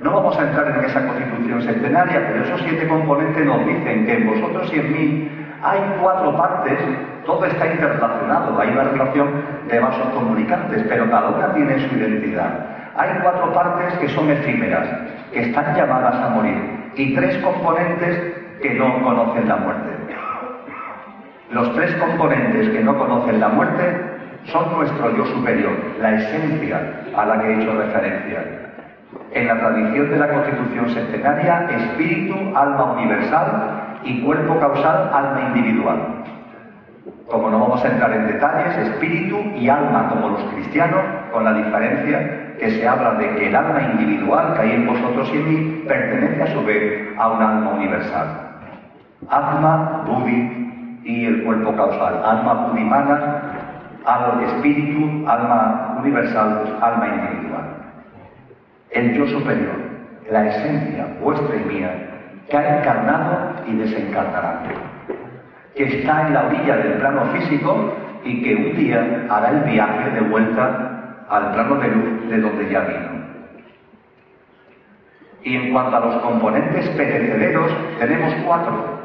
No vamos a entrar en esa constitución septenaria, pero esos siete componentes nos dicen que en vosotros y en mí hay cuatro partes todo está interrelacionado, hay una relación de vasos comunicantes, pero cada una tiene su identidad. Hay cuatro partes que son efímeras, que están llamadas a morir, y tres componentes que no conocen la muerte. Los tres componentes que no conocen la muerte son nuestro yo superior, la esencia a la que he hecho referencia. En la tradición de la Constitución centenaria, espíritu, alma universal y cuerpo causal, alma individual. Como no vamos a entrar en detalles, espíritu y alma como los cristianos, con la diferencia que se habla de que el alma individual que hay en vosotros y en mí pertenece a su vez a un alma universal. Alma, buddhi y el cuerpo causal. Alma buddhimana, al espíritu, alma universal, alma individual. El yo superior, la esencia vuestra y mía, que ha encarnado y desencarnará que está en la orilla del plano físico y que un día hará el viaje de vuelta al plano de luz de donde ya vino. Y en cuanto a los componentes perecederos, tenemos cuatro.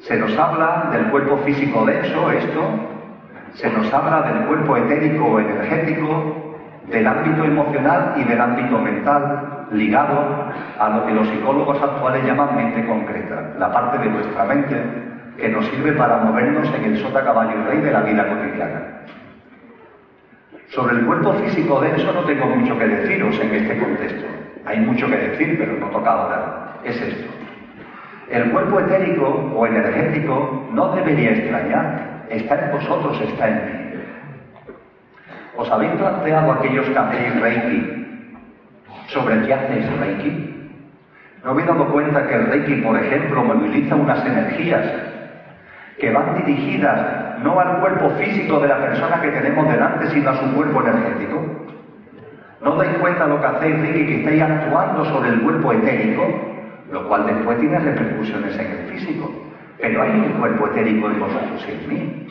Se nos habla del cuerpo físico denso, esto, se nos habla del cuerpo etérico o energético, del ámbito emocional y del ámbito mental, ligado a lo que los psicólogos actuales llaman mente concreta, la parte de nuestra mente que nos sirve para movernos en el sota caballo y rey de la vida cotidiana. Sobre el cuerpo físico denso no tengo mucho que deciros en este contexto. Hay mucho que decir, pero no toca ahora. Es esto. El cuerpo etérico o energético no debería extrañar. Está en vosotros, está en mí. ¿Os habéis planteado aquellos que hacéis Reiki sobre qué hacéis Reiki? ¿No habéis dado cuenta que el Reiki, por ejemplo, moviliza unas energías que van dirigidas no al cuerpo físico de la persona que tenemos delante, sino a su cuerpo energético. ¿No dais cuenta lo que hacéis, Ricky, que estáis actuando sobre el cuerpo etérico, lo cual después tiene repercusiones en el físico? Pero hay un cuerpo etérico en vosotros y en mí.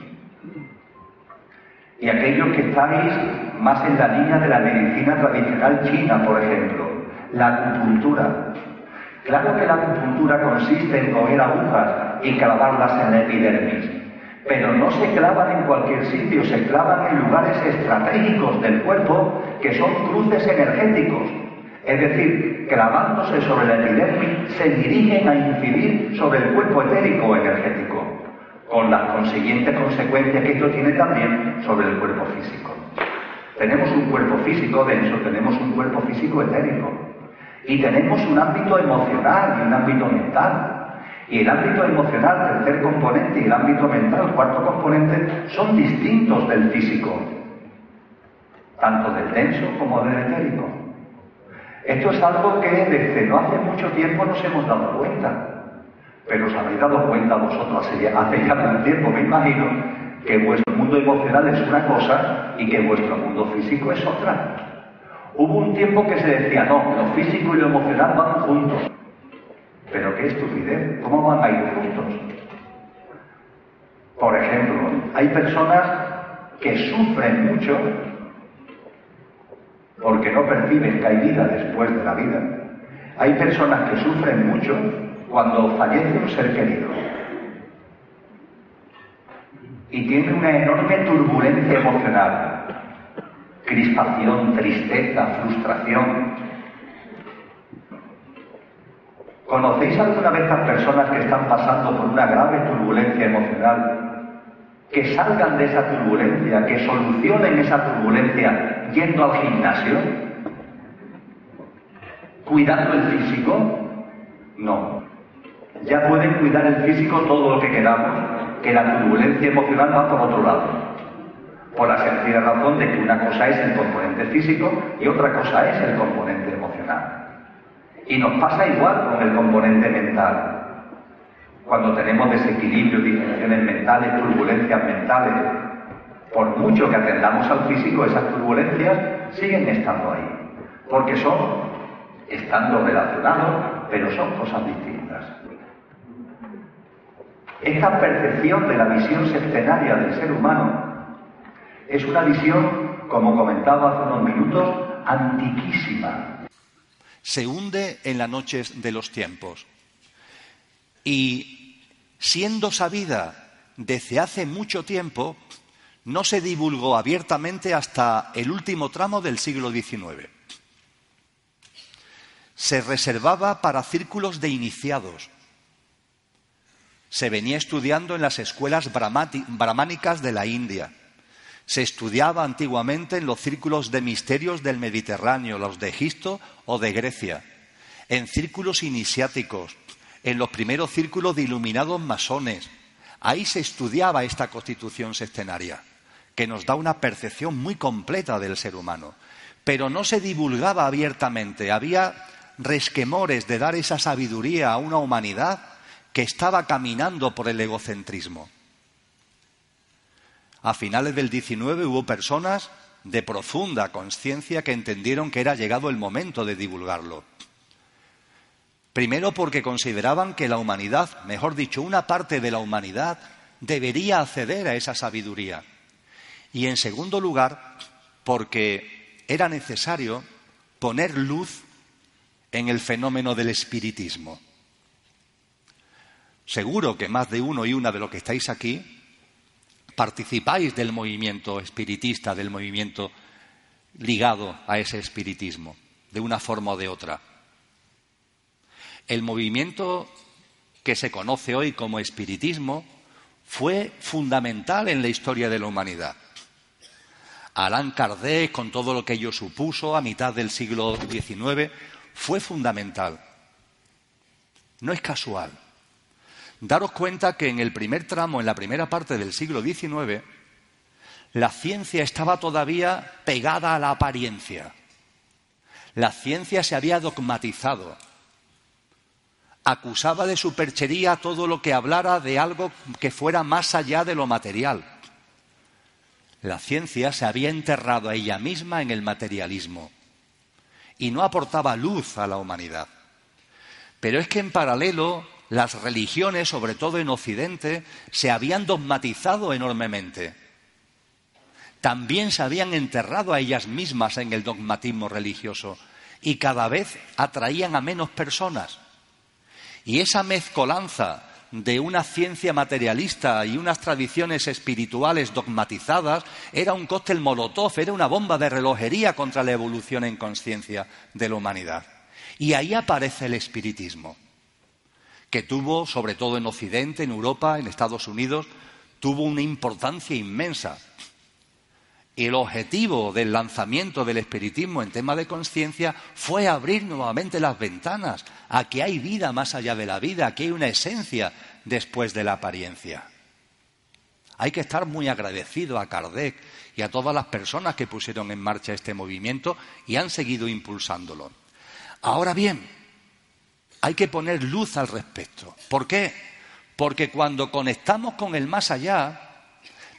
Y aquellos que estáis más en la línea de la medicina tradicional china, por ejemplo, la acupuntura. Claro que la acupuntura consiste en coger agujas y clavarlas en la epidermis. Pero no se clavan en cualquier sitio, se clavan en lugares estratégicos del cuerpo que son cruces energéticos. Es decir, clavándose sobre la epidermis, se dirigen a incidir sobre el cuerpo etérico energético, con las consiguientes consecuencias que esto tiene también sobre el cuerpo físico. Tenemos un cuerpo físico denso, tenemos un cuerpo físico etérico, y tenemos un ámbito emocional y un ámbito mental. Y el ámbito emocional, tercer componente, y el ámbito mental, cuarto componente, son distintos del físico, tanto del denso como del etérico. Esto es algo que desde no hace mucho tiempo nos hemos dado cuenta. Pero os habéis dado cuenta vosotros hace ya, un tiempo, me imagino, que vuestro mundo emocional es una cosa y que vuestro mundo físico es otra. Hubo un tiempo que se decía, no, lo físico y lo emocional van juntos. Pero qué estupidez, ¿cómo van a ir juntos? Por ejemplo, hay personas que sufren mucho porque no perciben que hay vida después de la vida. Hay personas que sufren mucho cuando fallece un ser querido y tienen una enorme turbulencia emocional, crispación, tristeza, frustración, ¿Conocéis alguna vez a personas que están pasando por una grave turbulencia emocional? Que salgan de esa turbulencia, que solucionen esa turbulencia yendo al gimnasio, cuidando el físico. No. Ya pueden cuidar el físico todo lo que queramos, que la turbulencia emocional va por otro lado. Por la sencilla razón de que una cosa es el componente físico y otra cosa es el componente emocional. Y nos pasa igual con el componente mental. Cuando tenemos desequilibrio, disfunciones mentales, turbulencias mentales, por mucho que atendamos al físico, esas turbulencias siguen estando ahí. Porque son, estando relacionados, pero son cosas distintas. Esta percepción de la visión septenaria del ser humano es una visión, como comentaba hace unos minutos, antiquísima, se hunde en las noches de los tiempos. Y siendo sabida desde hace mucho tiempo, no se divulgó abiertamente hasta el último tramo del siglo XIX. Se reservaba para círculos de iniciados. se venía estudiando en las escuelas brahmánicas de la India. Se estudiaba antiguamente en los círculos de misterios del Mediterráneo, los de Egipto o de Grecia, en círculos iniciáticos, en los primeros círculos de iluminados masones. Ahí se estudiaba esta constitución sextenaria, que nos da una percepción muy completa del ser humano. Pero no se divulgaba abiertamente, había resquemores de dar esa sabiduría a una humanidad que estaba caminando por el egocentrismo. A finales del XIX hubo personas de profunda conciencia que entendieron que era llegado el momento de divulgarlo. Primero porque consideraban que la humanidad, mejor dicho, una parte de la humanidad, debería acceder a esa sabiduría. Y en segundo lugar, porque era necesario poner luz en el fenómeno del espiritismo. Seguro que más de uno y una de los que estáis aquí participáis del movimiento espiritista, del movimiento ligado a ese espiritismo, de una forma o de otra. El movimiento que se conoce hoy como espiritismo fue fundamental en la historia de la humanidad. Alain Kardec, con todo lo que ello supuso a mitad del siglo XIX, fue fundamental. No es casual. Daros cuenta que en el primer tramo, en la primera parte del siglo XIX, la ciencia estaba todavía pegada a la apariencia. La ciencia se había dogmatizado. Acusaba de superchería todo lo que hablara de algo que fuera más allá de lo material. La ciencia se había enterrado a ella misma en el materialismo y no aportaba luz a la humanidad. Pero es que en paralelo las religiones, sobre todo en Occidente, se habían dogmatizado enormemente. También se habían enterrado a ellas mismas en el dogmatismo religioso y cada vez atraían a menos personas. Y esa mezcolanza de una ciencia materialista y unas tradiciones espirituales dogmatizadas era un cóctel molotov, era una bomba de relojería contra la evolución en conciencia de la humanidad. Y ahí aparece el espiritismo que tuvo, sobre todo en Occidente, en Europa, en Estados Unidos, tuvo una importancia inmensa. El objetivo del lanzamiento del espiritismo en tema de conciencia fue abrir nuevamente las ventanas a que hay vida más allá de la vida, a que hay una esencia después de la apariencia. Hay que estar muy agradecido a Kardec y a todas las personas que pusieron en marcha este movimiento y han seguido impulsándolo. Ahora bien, hay que poner luz al respecto. ¿Por qué? Porque cuando conectamos con el más allá,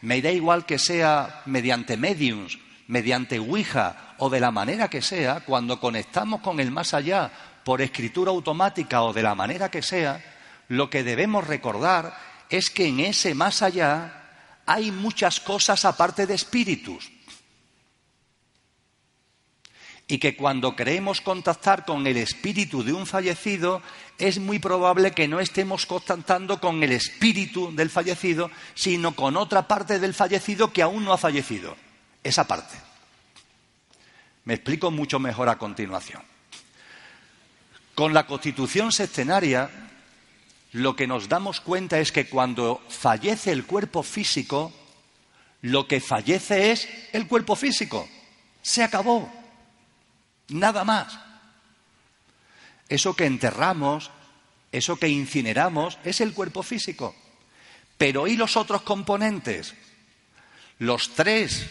me da igual que sea mediante mediums, mediante Ouija o de la manera que sea, cuando conectamos con el más allá por escritura automática o de la manera que sea, lo que debemos recordar es que en ese más allá hay muchas cosas aparte de espíritus y que cuando creemos contactar con el espíritu de un fallecido, es muy probable que no estemos contactando con el espíritu del fallecido, sino con otra parte del fallecido que aún no ha fallecido. Esa parte. Me explico mucho mejor a continuación. Con la constitución sextenaria, lo que nos damos cuenta es que cuando fallece el cuerpo físico, lo que fallece es el cuerpo físico. Se acabó. Nada más. Eso que enterramos, eso que incineramos, es el cuerpo físico. Pero ¿y los otros componentes? Los tres,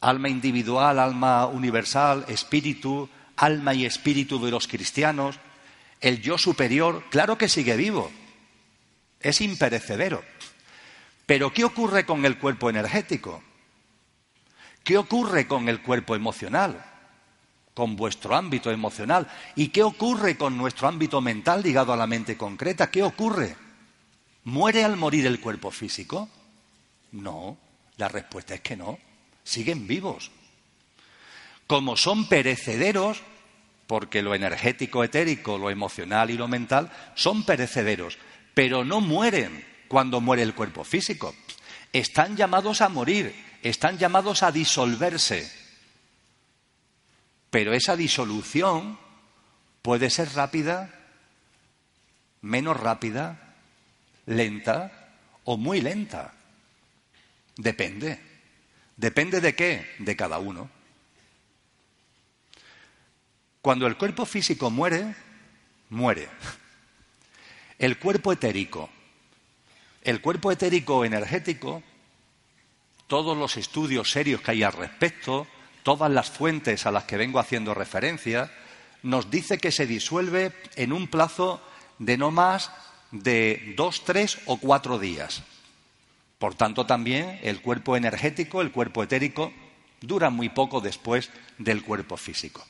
alma individual, alma universal, espíritu, alma y espíritu de los cristianos, el yo superior, claro que sigue vivo, es imperecedero. Pero ¿qué ocurre con el cuerpo energético? ¿Qué ocurre con el cuerpo emocional? Con vuestro ámbito emocional. ¿Y qué ocurre con nuestro ámbito mental ligado a la mente concreta? ¿Qué ocurre? ¿Muere al morir el cuerpo físico? No, la respuesta es que no, siguen vivos. Como son perecederos, porque lo energético etérico, lo emocional y lo mental son perecederos, pero no mueren cuando muere el cuerpo físico. Están llamados a morir, están llamados a disolverse. Pero esa disolución puede ser rápida, menos rápida, lenta o muy lenta. Depende. ¿Depende de qué? De cada uno. Cuando el cuerpo físico muere, muere. El cuerpo etérico. El cuerpo etérico energético, todos los estudios serios que hay al respecto, todas las fuentes a las que vengo haciendo referencia, nos dice que se disuelve en un plazo de no más de dos, tres o cuatro días. Por tanto, también el cuerpo energético, el cuerpo etérico, dura muy poco después del cuerpo físico.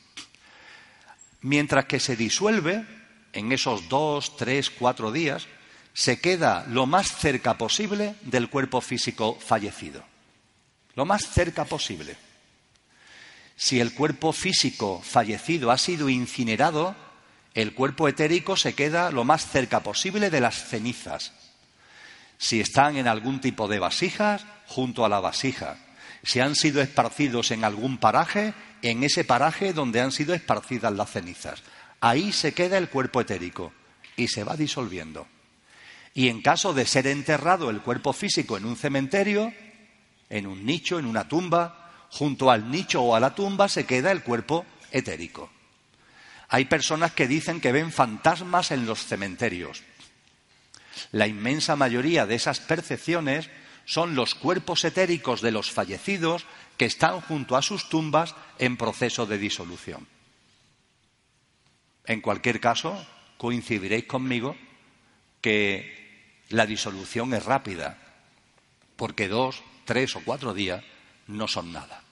Mientras que se disuelve en esos dos, tres, cuatro días, se queda lo más cerca posible del cuerpo físico fallecido. Lo más cerca posible. Si el cuerpo físico fallecido ha sido incinerado, el cuerpo etérico se queda lo más cerca posible de las cenizas. Si están en algún tipo de vasijas, junto a la vasija. Si han sido esparcidos en algún paraje, en ese paraje donde han sido esparcidas las cenizas. Ahí se queda el cuerpo etérico y se va disolviendo. Y en caso de ser enterrado el cuerpo físico en un cementerio, en un nicho, en una tumba, junto al nicho o a la tumba se queda el cuerpo etérico. Hay personas que dicen que ven fantasmas en los cementerios. La inmensa mayoría de esas percepciones son los cuerpos etéricos de los fallecidos que están junto a sus tumbas en proceso de disolución. En cualquier caso, coincidiréis conmigo que la disolución es rápida, porque dos, tres o cuatro días no son nada.